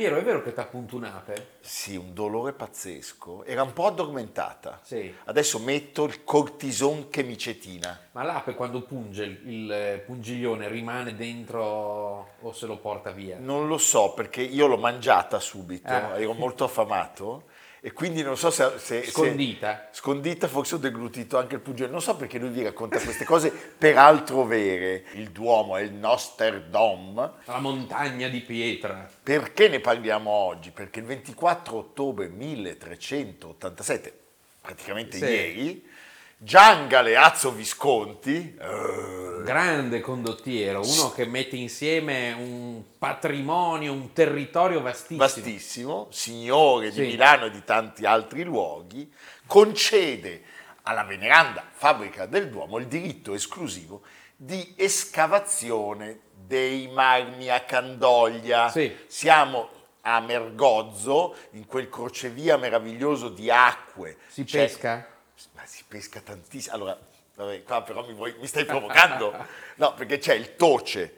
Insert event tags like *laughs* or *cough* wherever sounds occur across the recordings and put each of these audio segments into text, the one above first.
Piero, è vero che ti appunto un'ape? Sì, un dolore pazzesco. Era un po' addormentata. Sì. Adesso metto il cortison che mi cetina. Ma l'ape quando punge il, il pungiglione rimane dentro o se lo porta via? Non lo so perché io l'ho mangiata subito, Ah. ero molto affamato e quindi non so se... se- se- Scondita? Scondita, forse ho deglutito anche il pugile. Non so perché lui vi racconta queste cose peraltro vere. Il Duomo è il Nosterdom. La montagna di pietra. Perché ne parliamo oggi? Perché il 24 ottobre 1387, praticamente Sì. ieri, Gian Galeazzo Visconti, Grande condottiero, uno che mette insieme un patrimonio, un territorio vastissimo. vastissimo, signore Sì. di Milano e di tanti altri luoghi, concede alla veneranda fabbrica del Duomo il diritto esclusivo di escavazione dei marmi a Candoglia. Sì. Siamo a Mergozzo, in quel crocevia meraviglioso di acque. Si C'è- pesca? Ma si pesca tantissimo. Allora, vabbè, qua però mi, vuoi- mi stai provocando. No, perché c'è il Toce,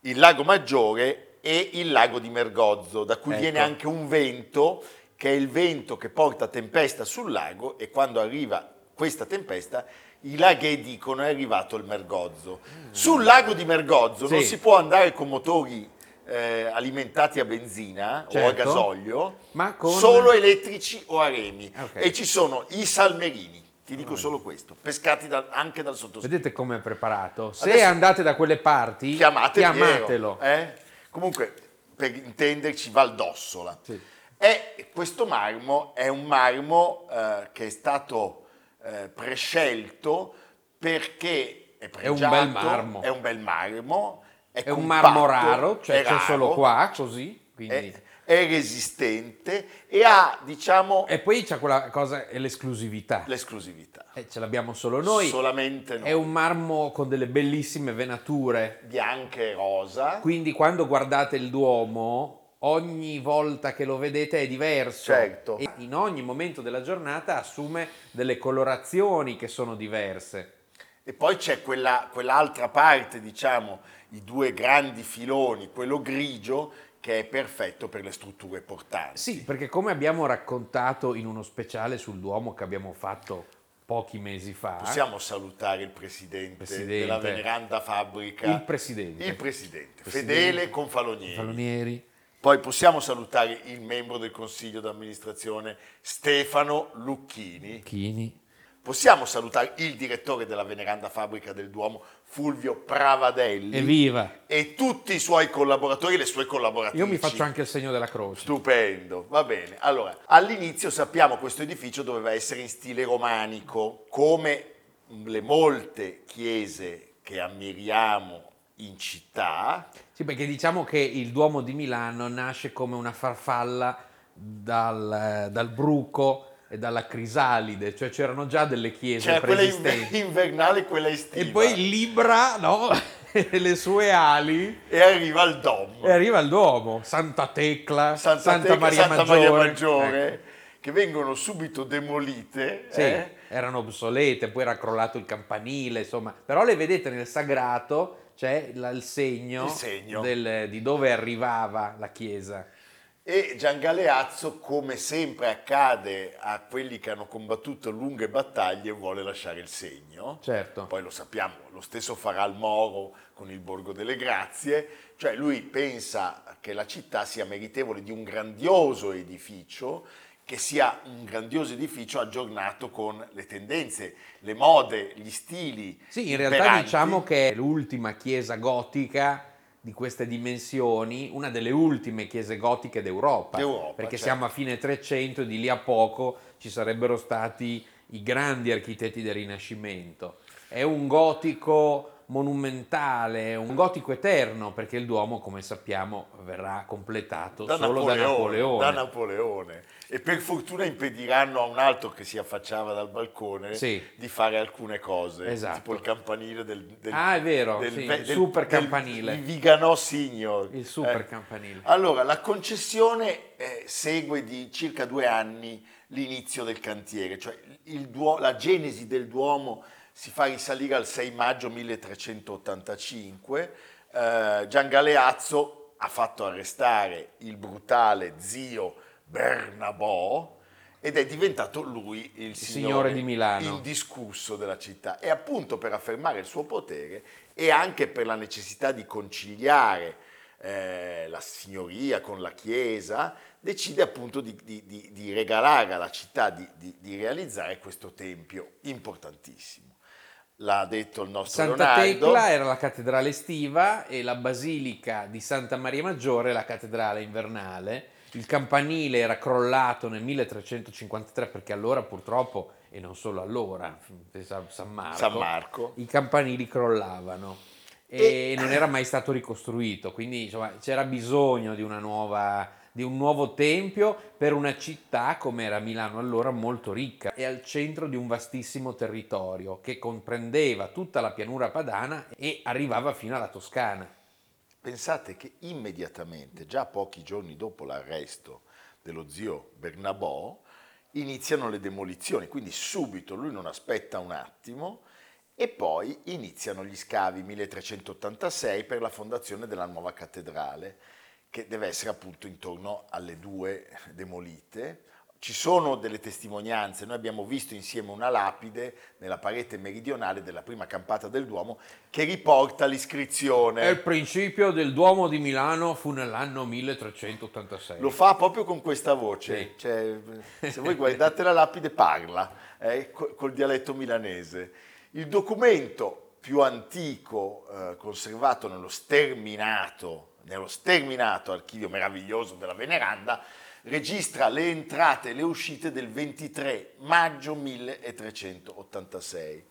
il lago Maggiore e il lago di Mergozzo, da cui Ecco. viene anche un vento, che è il vento che porta tempesta sul lago e quando arriva questa tempesta i laghi dicono è arrivato il Mergozzo. Sul lago di Mergozzo non Sì. si può andare con motori eh, alimentati a benzina o a Certo. gasolio, con- solo elettrici o a remi. Ok. E ci sono i salmerini, ti dico solo questo, pescati da- anche dal sottoscritto. Vedete come è preparato? Se Adesso- andate da quelle parti, Chiamate chiamatelo. Piero, eh? Comunque, per intenderci, Valdossola. Sì. E questo marmo è un marmo eh, che è stato eh, prescelto perché è un pregiato, bel marmo. È un bel marmo. È, È un marmo raro, cioè c'è solo raro, qua, così. Quindi... È, è resistente e ha, diciamo, E poi c'è quella cosa, è l'esclusività. l'esclusività. Eh, ce l'abbiamo solo noi. Solamente noi. È un marmo con delle bellissime venature. bianca e rosa. Quindi quando guardate il Duomo, ogni volta che lo vedete è diverso. Certo. E in ogni momento della giornata assume delle colorazioni che sono diverse. E poi c'è quella, quell'altra parte, diciamo, i due grandi filoni, quello grigio, che è perfetto per le strutture portanti. Sì, perché come abbiamo raccontato in uno speciale sul Duomo che abbiamo fatto pochi mesi fa, Possiamo salutare il presidente, Presidente. della veneranda fabbrica. il presidente, Il presidente, Presidente. fedele Confalonieri. Falonieri, Poi possiamo salutare il membro del consiglio d'amministrazione Stefano Lucchini. Chini, Possiamo salutare il direttore della veneranda fabbrica del Duomo, Fulvio Pravadelli. evviva! E tutti i suoi collaboratori e le sue collaboratrici. Io mi faccio anche il segno della croce. Stupendo, va bene. Allora, all'inizio sappiamo che questo edificio doveva essere in stile romanico, come le molte chiese che ammiriamo in città. Sì, perché diciamo che il Duomo di Milano nasce come una farfalla dal, dal bruco e dalla crisalide, cioè c'erano già delle chiese Cioè, quella preesistenti. *laughs* inver- invernale e quella estiva. E poi libra, no? *laughs* le sue ali E arriva il Dom. e arriva il Duomo, Santa Tecla, Santa, Santa, Tecla, Maria, Santa Maggiore. Maria Maggiore, Ecco. che vengono subito demolite. Sì, eh? erano obsolete, poi era crollato il campanile, insomma. Però le vedete nel sagrato, c'è il segno, Il segno. del- di dove arrivava la chiesa. E Gian Galeazzo, come sempre accade a quelli che hanno combattuto lunghe battaglie, vuole lasciare il segno. Certo. Poi lo sappiamo, lo stesso farà il Moro con il Borgo delle Grazie, cioè lui pensa che la città sia meritevole di un grandioso edificio, che sia un grandioso edificio aggiornato con le tendenze, le mode, gli stili. Sì, in realtà imperanti. diciamo che è l'ultima chiesa gotica di queste dimensioni, una delle ultime chiese gotiche d'Europa, D'Europa, perché certo. siamo a fine 300 e di lì a poco ci sarebbero stati i grandi architetti del Rinascimento. È un gotico monumentale, un gotico eterno, perché il Duomo, come sappiamo, verrà completato da solo Napoleone, da Napoleone. da Napoleone. E per fortuna impediranno a un altro che si affacciava dal balcone Sì. di fare alcune cose, Esatto. tipo il campanile del, del- Ah, è vero, del, sì, ve- il del- super del- campanile. il Viganò Signor. Il super Eh. campanile. Allora, la concessione eh, segue di circa due anni l'inizio del cantiere, cioè il Duo- la genesi del Duomo si fa risalire al 6 maggio 1385. Eh, Gian Galeazzo ha fatto arrestare il brutale zio Bernabò ed è diventato lui il, signore di Milano. indiscusso della città e appunto per affermare il suo potere e anche per la necessità di conciliare eh, la signoria con la chiesa, decide appunto di, di- di- di regalare alla città, di realizzare questo tempio importantissimo. L'ha detto il nostro Santa Leonardo. Tecla era la cattedrale estiva e la basilica di Santa Maria Maggiore la cattedrale invernale. Il campanile era crollato nel 1353 perché allora purtroppo, e non solo allora, a San Marco, San Marco. i campanili crollavano e, non era mai stato ricostruito, quindi insomma, c'era bisogno di, una nuova, di un nuovo tempio per una città come era Milano allora molto ricca e al centro di un vastissimo territorio che comprendeva tutta la pianura padana e arrivava fino alla Toscana. Pensate che immediatamente, già pochi giorni dopo l'arresto dello zio Bernabò, iniziano le demolizioni, quindi subito lui non aspetta un attimo e poi iniziano gli scavi 1386 per la fondazione della nuova cattedrale, che deve essere appunto intorno alle due demolite. Ci sono delle testimonianze, noi abbiamo visto insieme una lapide nella parete meridionale della prima campata del Duomo che riporta l'iscrizione. E il principio del Duomo di Milano fu nell'anno 1386. Lo fa proprio con questa voce, Sì. cioè, se voi guardate la lapide parla eh, co- col dialetto milanese. Il documento più antico eh, conservato nello sterminato, nello sterminato archivio meraviglioso della Veneranda registra le entrate e le uscite del 23 maggio 1386.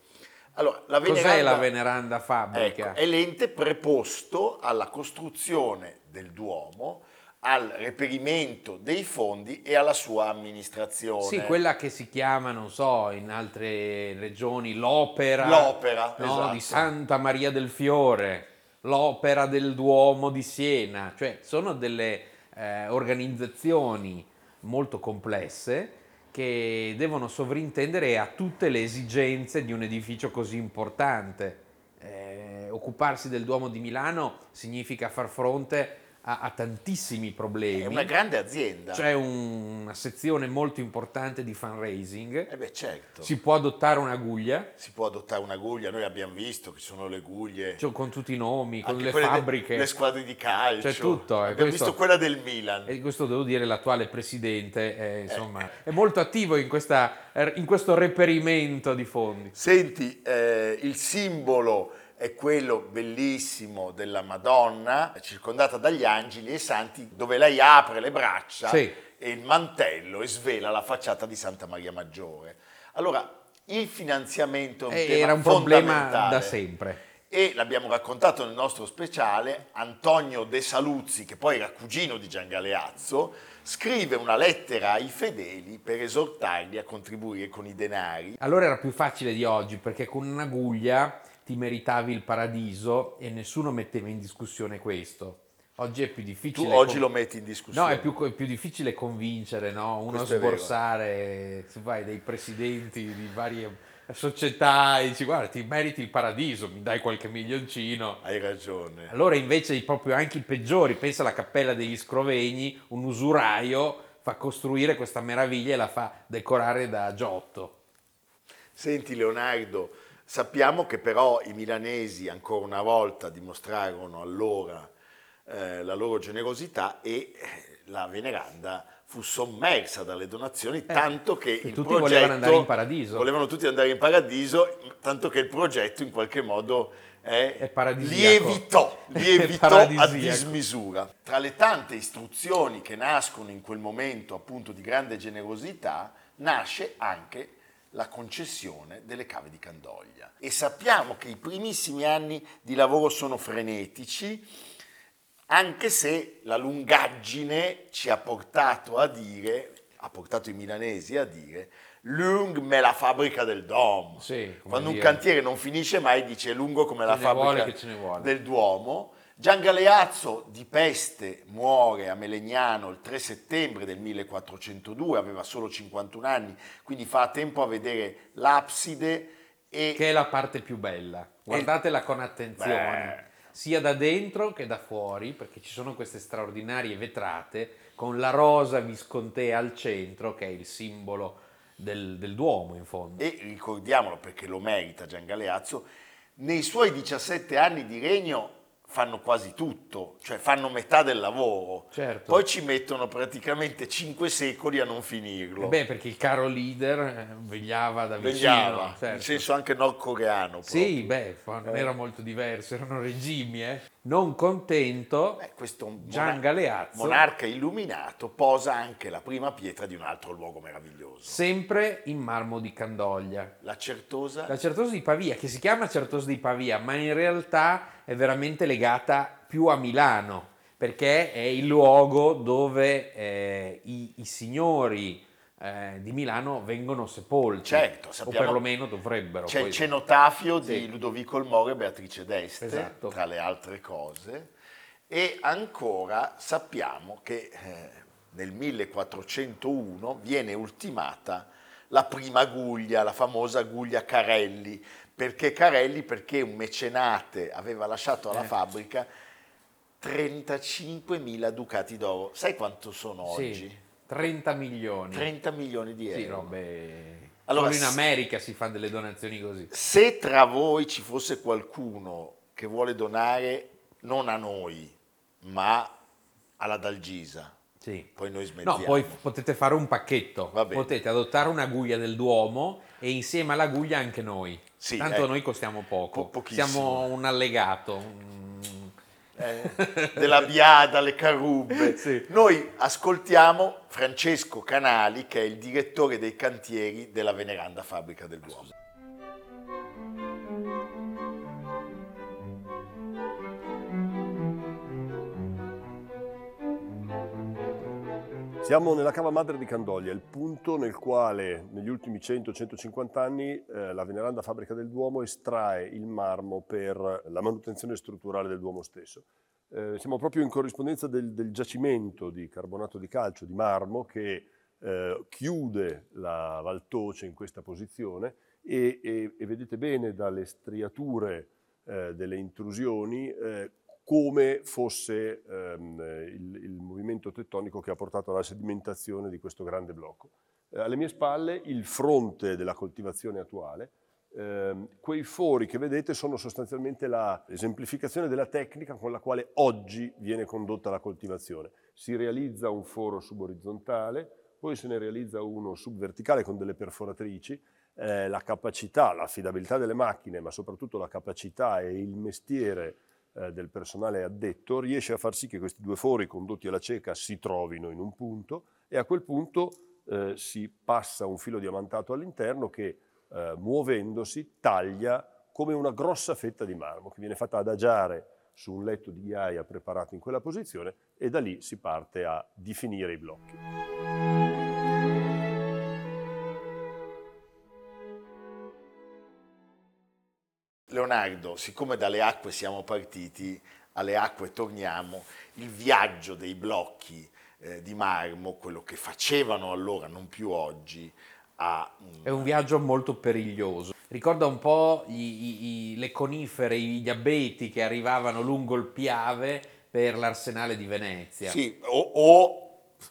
Allora, la Cos'è la veneranda fabbrica? Ecco, è l'ente preposto alla costruzione del Duomo, al reperimento dei fondi e alla sua amministrazione. Sì, quella che si chiama, non so, in altre regioni l'opera, L'opera, no, esatto. di Santa Maria del Fiore, l'opera del Duomo di Siena, cioè sono delle eh, organizzazioni molto complesse che devono sovrintendere a tutte le esigenze di un edificio così importante. Eh, occuparsi del Duomo di Milano significa far fronte a, a tantissimi problemi. È una grande azienda. C'è un- una sezione molto importante di fundraising. Eh beh, certo. Si può adottare un'aguglia, Si può adottare una guglia, noi abbiamo visto che sono le guglie. cioè, con tutti i nomi, con anche le quelle de- fabbriche. le squadre di calcio. C'è tutto, eh, Abbiamo questo- visto quella del Milan. E questo devo dire, l'attuale presidente è, insomma, è molto attivo in, questa- in questo reperimento di fondi. Senti, eh, il simbolo è quello bellissimo della Madonna, circondata dagli angeli e santi, dove lei apre le braccia Sì. e il mantello e svela la facciata di Santa Maria Maggiore. Allora, il finanziamento un Eh, Era un problema da sempre. E l'abbiamo raccontato nel nostro speciale, Antonio De Saluzzi, che poi era cugino di Gian Galeazzo, scrive una lettera ai fedeli per esortarli a contribuire con i denari. Allora era più facile di oggi perché con un'aguglia ti meritavi il paradiso e nessuno metteva in discussione questo. Oggi è più Tu difficile. oggi con- lo metti in discussione. No, è più, è più difficile convincere, no? Uno Questo sborsare, vai dei presidenti di varie società e dici guarda ti meriti il paradiso, mi dai qualche milioncino. Hai ragione. Allora invece proprio anche i peggiori, pensa alla cappella degli Scrovegni, un usuraio fa costruire questa meraviglia e la fa decorare da Giotto. Senti Leonardo, sappiamo che però i milanesi ancora una volta dimostrarono allora eh, la loro generosità e eh, la veneranda fu sommersa dalle donazioni, tanto che, il tutti progetto... volevano andare in paradiso. Volevano tutti andare in paradiso, tanto che il progetto in qualche modo eh, lievitò, *laughs* lievitò a dismisura. Tra le tante istruzioni che nascono in quel momento appunto di grande generosità, nasce anche la concessione delle cave di Candoglia. E sappiamo che i primissimi anni di lavoro sono frenetici, anche se la lungaggine ci ha portato a dire, ha portato i milanesi a dire, lung me la fabbrica del Dom. Sì, Quando un dire. cantiere non finisce mai dice lungo come la Ce vuole fabbrica vuole. del Duomo. Gian Galeazzo di peste muore a Melegnano il 3 settembre del 1402, aveva solo 51 anni, quindi fa tempo a vedere l'abside e Che è la parte più bella. Guardatela con attenzione. Beh. Sia da dentro che da fuori, perché ci sono queste straordinarie vetrate con la rosa viscontea al centro, che è il simbolo del, del Duomo in fondo. e ricordiamolo perché lo merita Gian Galeazzo, nei suoi 17 anni di regno fanno quasi tutto, cioè fanno metà del lavoro. Certo. Poi ci mettono praticamente 5 secoli a non finirlo. Beh, perché il caro leader eh, vegliava da vicino. Vegliava, in certo. senso anche nordcoreano. Sì, beh, non era molto diverso, erano regimi, eh. Non contento, Beh, questo mona- Gian Galeazzo, monarca illuminato posa anche la prima pietra di un altro luogo meraviglioso. sempre in marmo di Candoglia. La Certosa La Certosa di Pavia, che si chiama Certosa di Pavia, ma in realtà è veramente legata più a Milano, perché è il luogo dove eh, i, i signori eh, di Milano vengono sepolti, Certo, o sappiamo- perlomeno dovrebbero. c'è il cenotafio Sì. di Ludovico il Moro e Beatrice d'Este, Esatto. tra le altre cose, e ancora sappiamo che eh, nel 1401 viene ultimata la prima guglia, la famosa guglia Carelli. Perché Carelli? Perché un mecenate aveva lasciato alla Eh. fabbrica 35.000 ducati d'oro. Sai quanto sono Sì, oggi? 30 milioni. 30 milioni di euro. Sì, robe... Allora, Solo in America si fanno delle donazioni così. Se tra voi ci fosse qualcuno che vuole donare non a noi, ma alla Dalgisa, Sì. poi noi smezziamo. No, poi potete fare un pacchetto, potete adottare una guglia del Duomo e insieme alla guglia anche noi. Sì, Tanto ecco. noi costiamo poco, Po- siamo un allegato. un- eh, della Biada, le Carubbe. *laughs* Sì. Noi ascoltiamo Francesco Canali, che è il direttore dei cantieri della veneranda fabbrica del Duomo. Siamo nella cava madre di Candoglia, il punto nel quale negli ultimi 100-150 anni eh, la veneranda fabbrica del Duomo estrae il marmo per la manutenzione strutturale del Duomo stesso. Eh, siamo proprio in corrispondenza del, del giacimento di carbonato di calcio, di marmo, che eh, chiude la Valtoce in questa posizione e, e- e vedete bene dalle striature eh, delle intrusioni eh, come fosse ehm, il, il movimento tettonico che ha portato alla sedimentazione di questo grande blocco. Eh, alle mie spalle il fronte della coltivazione attuale. Ehm, quei fori che vedete sono sostanzialmente la esemplificazione della tecnica con la quale oggi viene condotta la coltivazione. Si realizza un foro suborizzontale, poi se ne realizza uno subverticale con delle perforatrici. Eh, la capacità, l'affidabilità delle macchine, ma soprattutto la capacità e il mestiere eh, del personale addetto riesce a far sì che questi due fori condotti alla cieca si trovino in un punto e a quel punto eh, si passa un filo diamantato all'interno che eh, muovendosi taglia come una grossa fetta di marmo che viene fatta adagiare su un letto di ghiaia preparato in quella posizione e da lì si parte a definire i blocchi. Leonardo, siccome dalle acque siamo partiti, alle acque torniamo, il viaggio dei blocchi eh, di marmo, quello che facevano allora, non più oggi, ha un- È un viaggio molto periglioso. Ricorda un po' i- i- i- le conifere, gli abeti che arrivavano lungo il Piave per l'arsenale di Venezia. Sì, o, o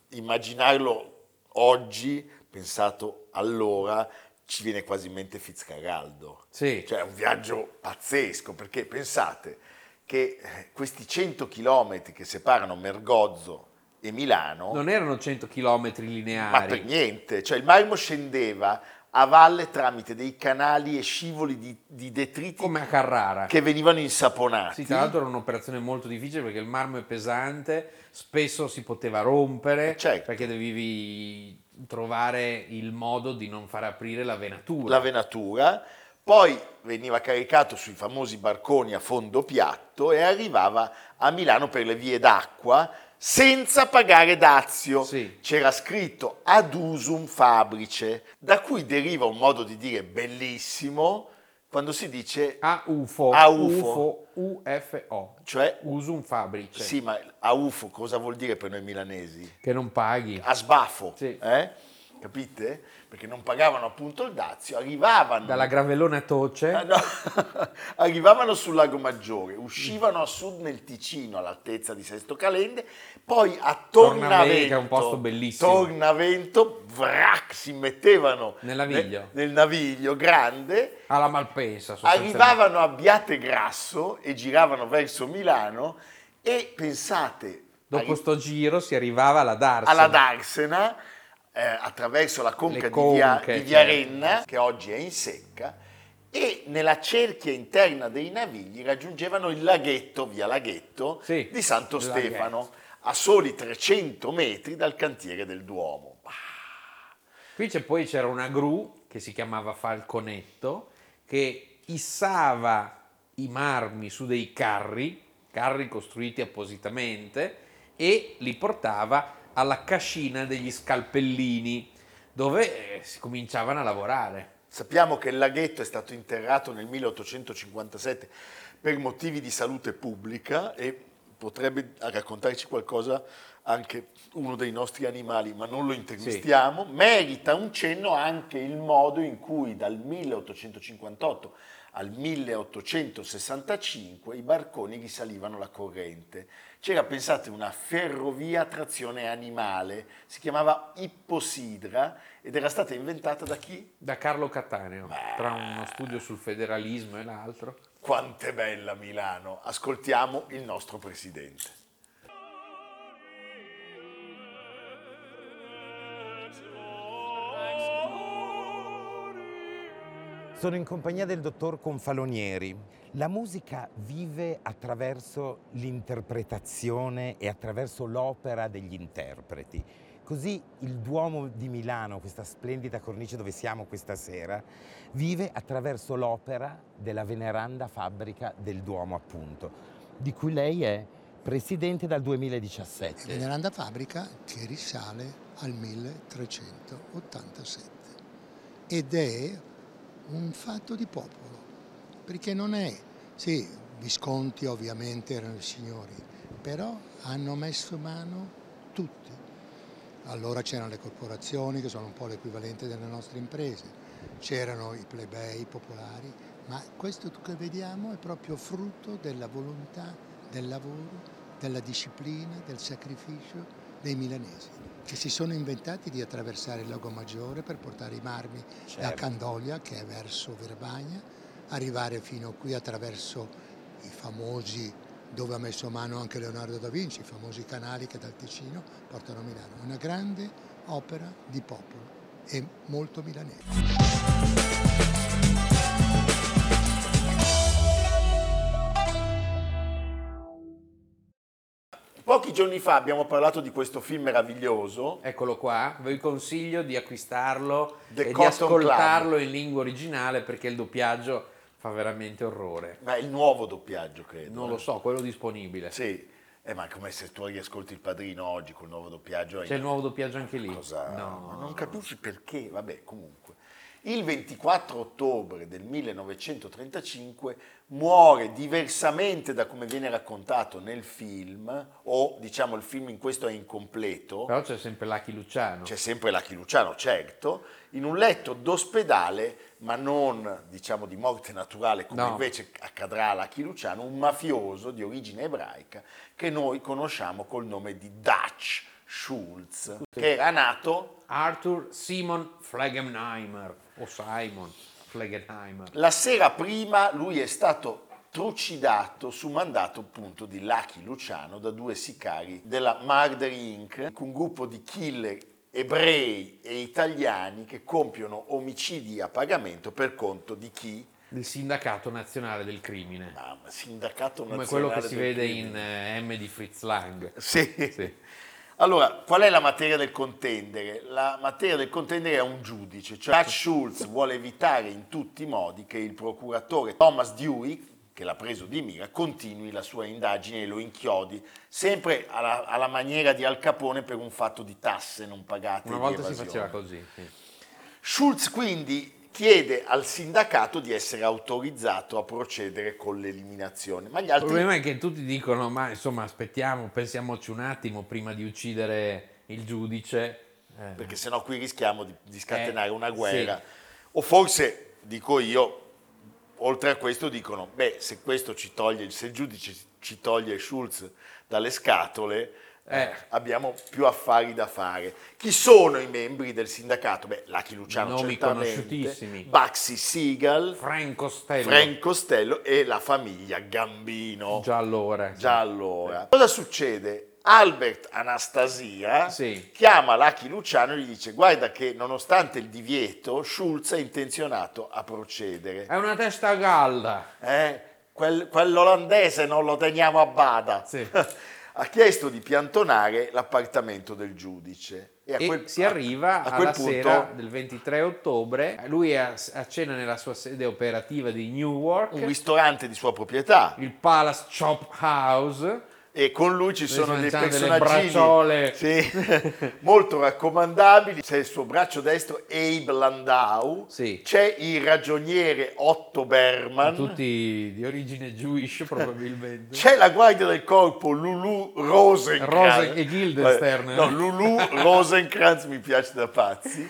immaginarlo oggi, pensato allora, ci viene quasi in mente Fitzcarraldo. Sì. Cioè è un viaggio pazzesco, perché pensate che eh, questi 100 chilometri che separano Mergozzo e Milano, Non erano 100 km ma per lineari. niente, cioè il marmo scendeva a valle tramite dei canali e scivoli di, di detriti Come a Carrara. che venivano insaponati. Sì, tra l'altro era un'operazione molto difficile perché il marmo è pesante, spesso si poteva rompere Eh, certo. perché dovevi trovare il modo di non far aprire la venatura. la venatura, poi veniva caricato sui famosi barconi a fondo piatto e arrivava a Milano per le vie d'acqua senza pagare dazio. Sì. C'era scritto ad usum fabrice, da cui deriva un modo di dire bellissimo quando si dice, A UFO. A UFO. UFO. cioè, Usum fabrice. sì, ma a UFO cosa vuol dire per noi milanesi? Che non paghi. A sbaffo, Sì. eh? Capite? Perché non pagavano appunto il dazio, arrivavano... Dalla Gravellone a Toce. Ah, no. *laughs* Arrivavano sul Lago Maggiore, uscivano a sud nel Ticino all'altezza di Sesto Calende, poi a Tornavento, che è un posto bellissimo. Tornavento, vrac, si mettevano Nel naviglio. nel, nel naviglio grande, alla Malpensa. arrivavano a Biategrasso e giravano verso Milano e pensate, Dopo arri- sto giro si arrivava alla Darsena. alla Darsena eh, attraverso la conca Le di Via, conche, di Via certo. Che oggi è in secca, e nella cerchia interna dei navigli raggiungevano il laghetto, via Laghetto, Sì, di Santo Stefano, a soli 300 metri dal cantiere del Duomo. Qui c'è poi c'era una gru che si chiamava Falconetto che issava i marmi su dei carri, carri costruiti appositamente, e li portava alla cascina degli scalpellini, dove eh, si cominciavano a lavorare. Sappiamo che il laghetto è stato interrato nel 1857 per motivi di salute pubblica e potrebbe raccontarci qualcosa anche uno dei nostri animali, ma non lo intervistiamo. Merita un cenno anche il modo in cui dal 1858 al 1865 i barconi risalivano la corrente. C'era, pensate, una ferrovia a trazione animale, si chiamava Ipposidra ed era stata inventata da chi? Da Carlo Cattaneo, tra uno studio sul federalismo e l'altro. Quant'è bella Milano! Ascoltiamo il nostro presidente. Sono in compagnia del dottor Confalonieri. La musica vive attraverso l'interpretazione e attraverso l'opera degli interpreti. Così il Duomo di Milano, questa splendida cornice dove siamo questa sera, vive attraverso l'opera della veneranda fabbrica del Duomo, appunto, di cui lei è presidente dal 2017. Veneranda fabbrica che risale al 1387 ed è un fatto di popolo, perché non è, sì, Visconti ovviamente erano i signori, però hanno messo mano tutti. Allora c'erano le corporazioni che sono un po' l'equivalente delle nostre imprese, c'erano i plebei popolari, ma questo che vediamo è proprio frutto della volontà, del lavoro, della disciplina, del sacrificio dei milanesi, che si sono inventati di attraversare il Lago Maggiore per portare i marmi da Certo. Candoglia, che è verso Verbagna, arrivare fino qui attraverso i famosi, dove ha messo mano anche Leonardo da Vinci, i famosi canali che dal Ticino portano a Milano. Una grande opera di popolo e molto milanese. Pochi giorni fa abbiamo parlato di questo film meraviglioso, Eccolo qua, vi consiglio di acquistarlo The e di Cotton ascoltarlo Club. in lingua originale perché il doppiaggio fa veramente orrore. ma è il nuovo doppiaggio credo. Non eh. lo so, quello disponibile. Sì, eh, ma è come se tu riascolti il padrino oggi col nuovo doppiaggio. C'è il nuovo doppiaggio anche lì? Cosa? No. Non capisci perché, vabbè, comunque. Il 24 ottobre del 1935 muore diversamente da come viene raccontato nel film, o diciamo il film in questo è incompleto, Però c'è sempre Lucky Luciano. c'è sempre la Chiluciano, certo, in un letto d'ospedale, ma non diciamo di morte naturale come No. invece accadrà alla Chiluciano, un mafioso di origine ebraica che noi conosciamo col nome di Dutch Schultz, che era nato Arthur Simon Flegenheimer, o Simon Flegenheimer. La sera prima lui è stato trucidato su mandato appunto di Lucky Luciano da due sicari della Murder Inc., un gruppo di killer ebrei e italiani che compiono omicidi a pagamento per conto di chi? Il sindacato nazionale del crimine. Ah, sindacato Come nazionale quello che si del vede crimine. in eh, M di Fritz Lang. Sì. Sì. Allora, qual è la materia del contendere? La materia del contendere è un giudice, cioè Schulz vuole evitare in tutti i modi che il procuratore Thomas Dewey, che l'ha preso di mira, continui la sua indagine e lo inchiodi, sempre alla, alla maniera di Al Capone per un fatto di tasse non pagate. Una volta si faceva così. sì. Schulz quindi chiede al sindacato di essere autorizzato a procedere con l'eliminazione, ma gli Il altri problema è che tutti dicono, ma insomma aspettiamo, pensiamoci un attimo prima di uccidere il giudice. Eh, perché sennò qui rischiamo di, di scatenare una guerra. sì. O forse, dico io, oltre a questo dicono, beh, se questo ci toglie, se il giudice ci toglie Schulz dalle scatole, eh, abbiamo più affari da fare. Chi sono i membri del sindacato? Beh, Lucky Luciano Nomi conosciutissimi. Baxi Sigal, Frank Costello, Frank Costello e la famiglia Gambino. già allora. sì. Già allora. Cosa succede? Albert Anastasia Sì. chiama Lucky Luciano e gli dice guarda che nonostante il divieto Schulz è intenzionato a procedere. È una testa calda. Eh? Quel- quell'olandese non lo teniamo a bada. Sì. *laughs* ha chiesto di piantonare l'appartamento del giudice. a E quel- si arriva a quel alla punto- sera del 23 ottobre, lui a, a cena nella sua sede operativa di Newark, un ristorante di sua proprietà. Il Palace Chop House, e con lui ci sono dei personaggi bracciole. *laughs* molto raccomandabili. C'è il suo braccio destro Abe Landau, Sì. c'è il ragioniere Otto Berman, tutti di origine Jewish probabilmente. c'è la guardia del corpo Lulu Rosenkranz. Rosen- e Guildenstern. No, Lulu Rosenkranz mi piace da pazzi.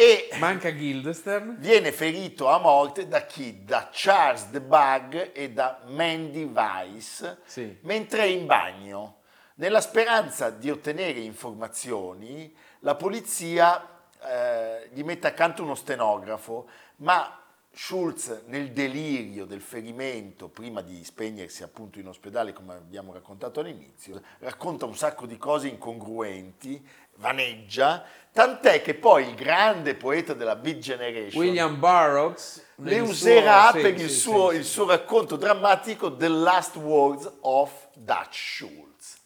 E Manca Guildenstern. viene ferito a morte da chi? Da Charles the Bug e da Mandy Weiss Sì. mentre è in bagno. Nella speranza di ottenere informazioni, la polizia eh, gli mette accanto uno stenografo, ma Schulz nel delirio del ferimento, prima di spegnersi appunto in ospedale, come abbiamo raccontato all'inizio, racconta un sacco di cose incongruenti, vaneggia, tant'è che poi il grande poeta della Beat Generation William Burroughs le userà suo- sì, per il, sì, suo, sì, il sì. suo racconto drammatico The Last Words of Dutch Schultz.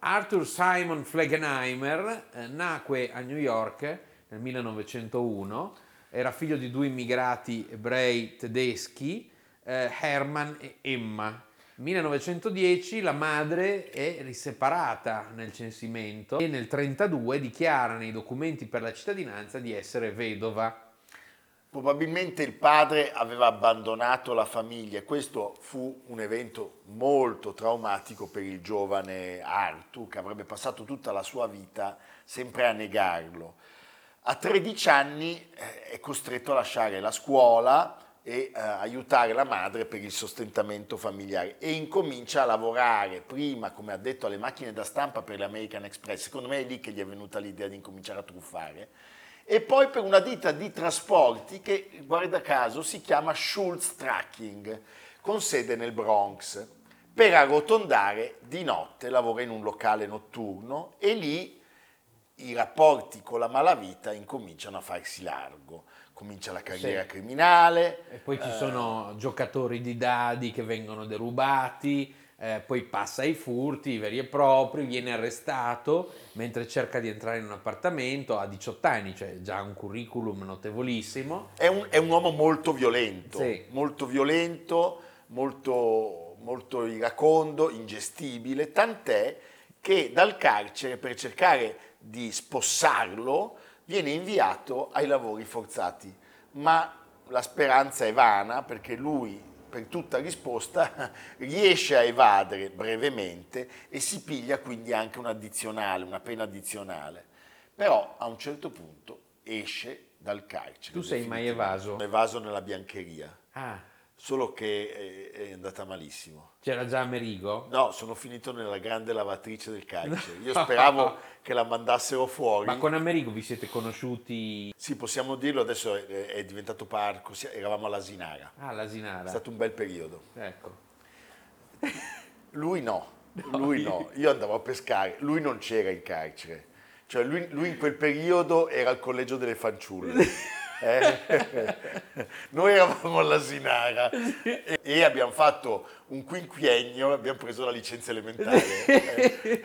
Arthur Simon Flegenheimer eh, nacque a New York nel 1901, era figlio di due immigrati ebrei tedeschi, eh, Hermann e Emma. 1910 la madre è riseparata nel censimento e nel 1932 dichiara nei documenti per la cittadinanza di essere vedova. Probabilmente il padre aveva abbandonato la famiglia, questo fu un evento molto traumatico per il giovane Arthur che avrebbe passato tutta la sua vita sempre a negarlo. A 13 anni eh, è costretto a lasciare la scuola e eh, aiutare la madre per il sostentamento familiare e incomincia a lavorare prima, come ha detto, alle macchine da stampa per l'American Express. Secondo me è lì che gli è venuta l'idea di incominciare a truffare e poi per una ditta di trasporti che, guarda caso, si chiama Schultz Tracking, con sede nel Bronx. Per arrotondare di notte lavora in un locale notturno e lì i rapporti con la malavita incominciano a farsi largo. Comincia la carriera Sì. criminale, E poi ci sono giocatori di dadi che vengono derubati, eh, poi passa ai furti veri e propri, viene arrestato mentre cerca di entrare in un appartamento a 18 anni, cioè già un curriculum notevolissimo. È un, è un uomo molto violento, Sì. molto violento, molto, molto iracondo, ingestibile, tant'è che dal carcere per cercare di spossarlo viene inviato ai lavori forzati. Ma la speranza è vana perché lui per tutta risposta *laughs* riesce a evadere brevemente e si piglia quindi anche un addizionale, una pena addizionale. Però a un certo punto esce dal carcere. Tu sei mai evaso? Evaso nella biancheria, Ah, solo che è, è andata malissimo. c'era già Amerigo? No, sono finito nella grande lavatrice del carcere. Io *laughs* speravo che la mandassero fuori. Ma con Amerigo vi siete conosciuti? Sì, possiamo dirlo, adesso è, è diventato parco, eravamo all'Asinara. Ah, È l'Asinara. stato un bel periodo. Ecco. *laughs* Lui no, lui no. Io andavo a pescare, lui non c'era in carcere. Cioè lui, lui in quel periodo era al collegio delle fanciulle. *laughs* eh. *laughs* Noi eravamo all'Asinara e, e abbiamo fatto un quinquennio, abbiamo preso la licenza elementare. *laughs* eh.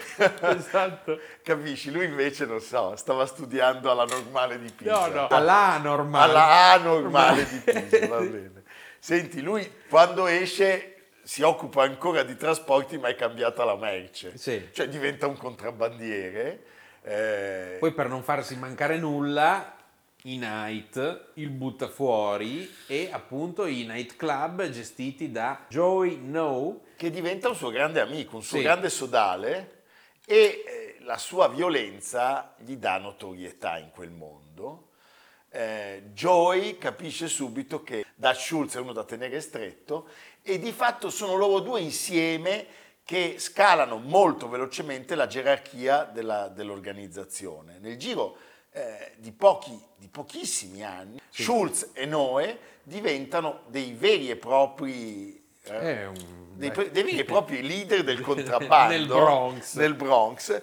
esatto. Capisci? Lui invece, non so, stava studiando alla normale di Pisa. No, no, alla normale. Alla A normale di Pisa, va *laughs* bene. Senti, lui quando esce si occupa ancora di trasporti ma è cambiata la merce. Sì. Cioè diventa un contrabbandiere. eh, Poi per non farsi mancare nulla, i night, il butta fuori e appunto i night club gestiti da Joey No. che diventa un suo grande amico, un suo Sì. grande sodale e eh, la sua violenza gli dà notorietà in quel mondo. Eh, Joey capisce subito che Dutch Schultz è uno da tenere stretto e di fatto sono loro due insieme che scalano molto velocemente la gerarchia della- dell'organizzazione. Nel giro eh, di, pochi, di pochissimi anni, Schultz e Noe diventano dei veri e propri eh, un- dei, dei veri e propri leader del *laughs* contrabbando Nel Bronx. nel Bronx.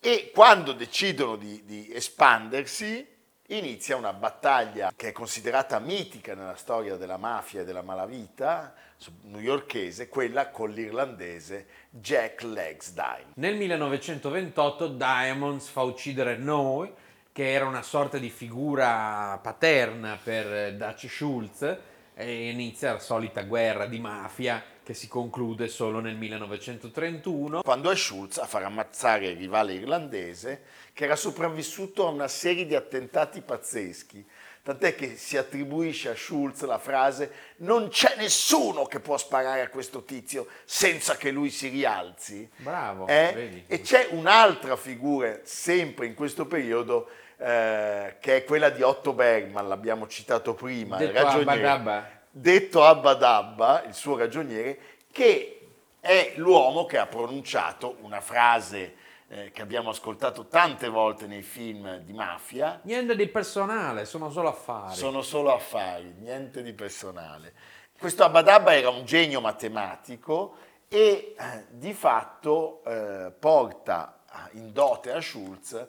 e quando decidono di, di espandersi inizia una battaglia che è considerata mitica nella storia della mafia e della malavita newyorkese, quella con l'irlandese Jack Legs Dime. Nel 1928 Diamonds fa uccidere Noe, che era una sorta di figura paterna per eh, Dutch Schultz, e inizia la solita guerra di mafia che si conclude solo nel 1931. Quando è Schultz a far ammazzare il rivale irlandese che era sopravvissuto a una serie di attentati pazzeschi, tant'è che si attribuisce a Schultz la frase non c'è nessuno che può sparare a questo tizio senza che lui si rialzi. Bravo, Eh? E c'è un'altra figura sempre in questo periodo eh, che è quella di Otto Bergman, l'abbiamo citato prima, il Detto ragioniere Abba detto Abba Dabba, il suo ragioniere, che è l'uomo che ha pronunciato una frase eh, che abbiamo ascoltato tante volte nei film di mafia, Niente di personale, sono solo affari. sono solo affari, niente di personale. Questo Abba Dabba era un genio matematico e eh, di fatto eh, porta in dote a Schulz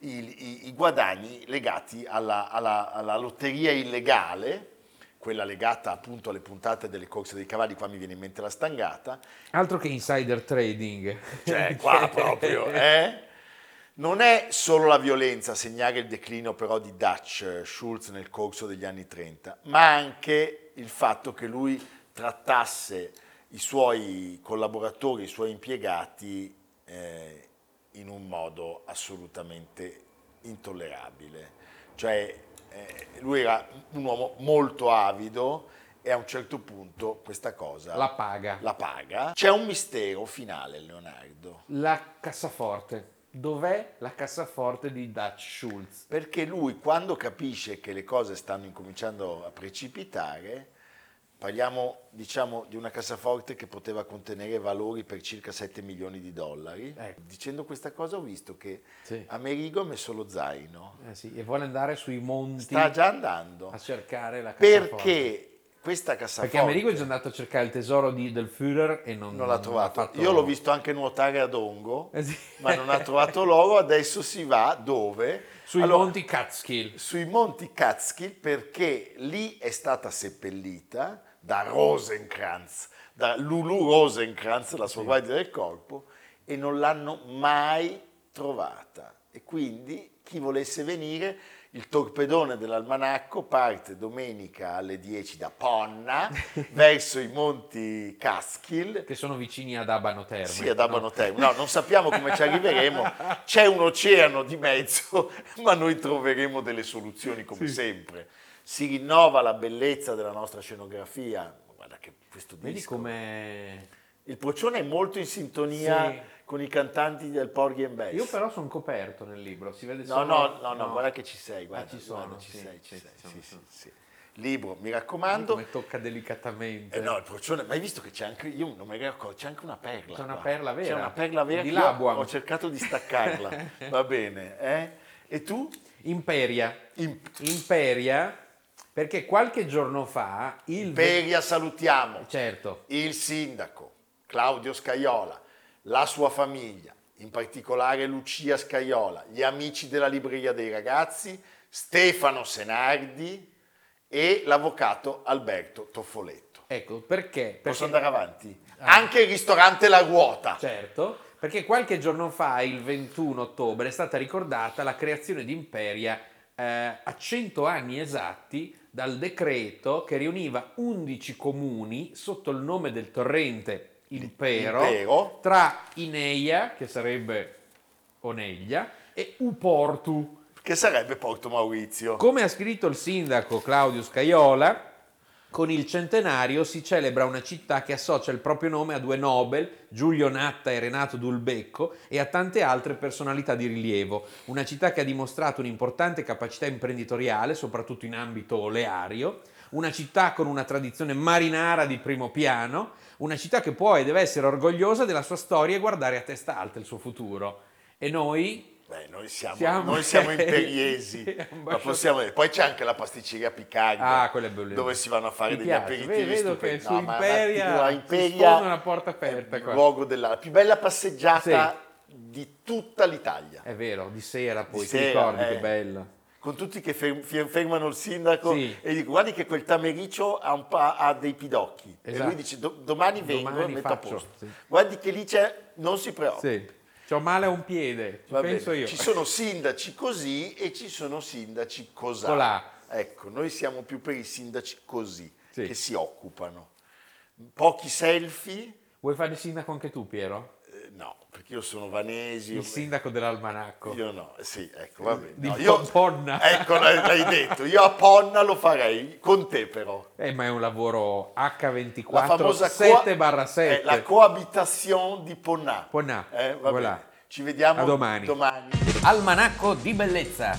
i, i- i guadagni legati alla, alla- alla lotteria illegale, quella legata appunto alle puntate delle corse dei cavalli, qua mi viene in mente la stangata, Altro che insider trading. cioè *laughs* qua proprio, eh? Non è solo la violenza a segnare il declino però di Dutch Schultz nel corso degli anni 30, ma anche il fatto che lui trattasse i suoi collaboratori, i suoi impiegati eh, in un modo assolutamente intollerabile. Cioè eh, lui era un uomo molto avido e a un certo punto questa cosa La paga. la paga. C'è un mistero finale, Leonardo, La cassaforte. Dov'è la cassaforte di Dutch Schultz? perché lui quando capisce che le cose stanno incominciando a precipitare, parliamo diciamo di una cassaforte che poteva contenere valori per circa 7 milioni di dollari. Ecco. Dicendo questa cosa ho visto che Sì. Amerigo ha messo lo zaino, Eh sì, e vuole andare sui monti sta già andando, a cercare la cassaforte. perché questa cassaforte... Perché Amerigo è già andato a cercare il tesoro di- del Führer e non, non l'ha trovato. fatto- Io l'ho visto anche nuotare a Dongo, Eh sì. ma non ha trovato l'oro. Adesso si va dove? Sui Allora, monti Catskill. Sui monti Catskill perché lì è stata seppellita da Rosencrantz, da Lulu Rosencrantz, la sua guardia del corpo, e non l'hanno mai trovata. E quindi chi volesse venire, il torpedone dell'almanacco parte domenica alle 10 da Ponna *laughs* verso i monti Catskill Che sono vicini ad Abano Terme. sì, ad Abano no? Terme. No, non sappiamo come ci arriveremo. C'è un oceano di mezzo, *laughs* ma noi troveremo delle soluzioni come sempre. Si rinnova la bellezza della nostra scenografia. Guarda che questo Vedi disco. come... Il Procione è molto in sintonia Sì. con i cantanti del Porgy and Bess. Io però sono coperto nel libro, si vede No, solo... no, no, no, guarda che ci sei, guarda, ci sono, guarda, ci sì, sei, ci sì, sei. Sì, sì. Libro, mi raccomando. come tocca delicatamente. Eh no, il procione, ma hai visto che c'è anche, io non mi ero accorto, c'è anche una perla. C'è una qua. perla vera. C'è una perla vera Di Labuan. ho cercato di staccarla, *laughs* va bene, eh? E tu? Imperia. In Imperia, perché qualche giorno fa il... Peria salutiamo Certo, il sindaco Claudio Scaiola, la sua famiglia, in particolare Lucia Scaiola, gli amici della Libreria dei Ragazzi, Stefano Senardi, e l'avvocato Alberto Toffoletto. Ecco, perché? Posso Perché- andare avanti? Ah. Anche il ristorante La Ruota. Certo, perché qualche giorno fa, il 21 ottobre, è stata ricordata la creazione di Imperia eh, a 100 anni esatti dal decreto che riuniva 11 comuni sotto il nome del torrente Impero, Impero. tra Ineia, che sarebbe Oneglia, e Uportu. Che sarebbe Porto Maurizio. Come ha scritto il sindaco Claudio Scaiola, con il centenario si celebra una città che associa il proprio nome a due Nobel, Giulio Natta e Renato Dulbecco, e a tante altre personalità di rilievo. Una città che ha dimostrato un'importante capacità imprenditoriale, soprattutto in ambito oleario. Una città con una tradizione marinara di primo piano. Una città che può e deve essere orgogliosa della sua storia e guardare a testa alta il suo futuro. E noi Beh, noi siamo, Siamo- noi siamo imperiesi, *laughs* ma possiamo dire. Poi c'è anche la pasticceria Picaglia, Ah, dove si vanno a fare Mi degli piace, aperitivi vedo stupendi. che su ma Imperia si Imperia una porta aperta il luogo della la più bella passeggiata di tutta l'Italia. È vero, di sera poi, Di ti sera, ricordi eh. che bello. Con tutti che fer- fer- fermano il sindaco Sì. e dico guardi che quel tamericcio ha, un pa- ha dei pidocchi. E Esatto. lui dice "Do- domani vengo Domani e metto faccio", a posto. sì. Guardi che lì c'è, non si preoccupi. Sì. C'ho male a un piede, ci Va penso bene. io. Ci sono sindaci così e ci sono sindaci cosà. Colà. Ecco, noi siamo più per i sindaci così, Sì. che si occupano. Pochi selfie? Vuoi fare il sindaco anche tu, Piero? No, perché io sono vanesi. Il sindaco dell'almanacco. Io no, sì, ecco, va bene. Di No, io- Ponna. Ecco, l'hai, detto. Io a Ponna lo farei, con te però. Eh, ma è un lavoro La H24 famosa 7 coa- barra 7. eh, la cohabitation di Ponna. Ponnà, Eh, va voilà. bene. Ci vediamo A domani. domani. Almanacco di bellezza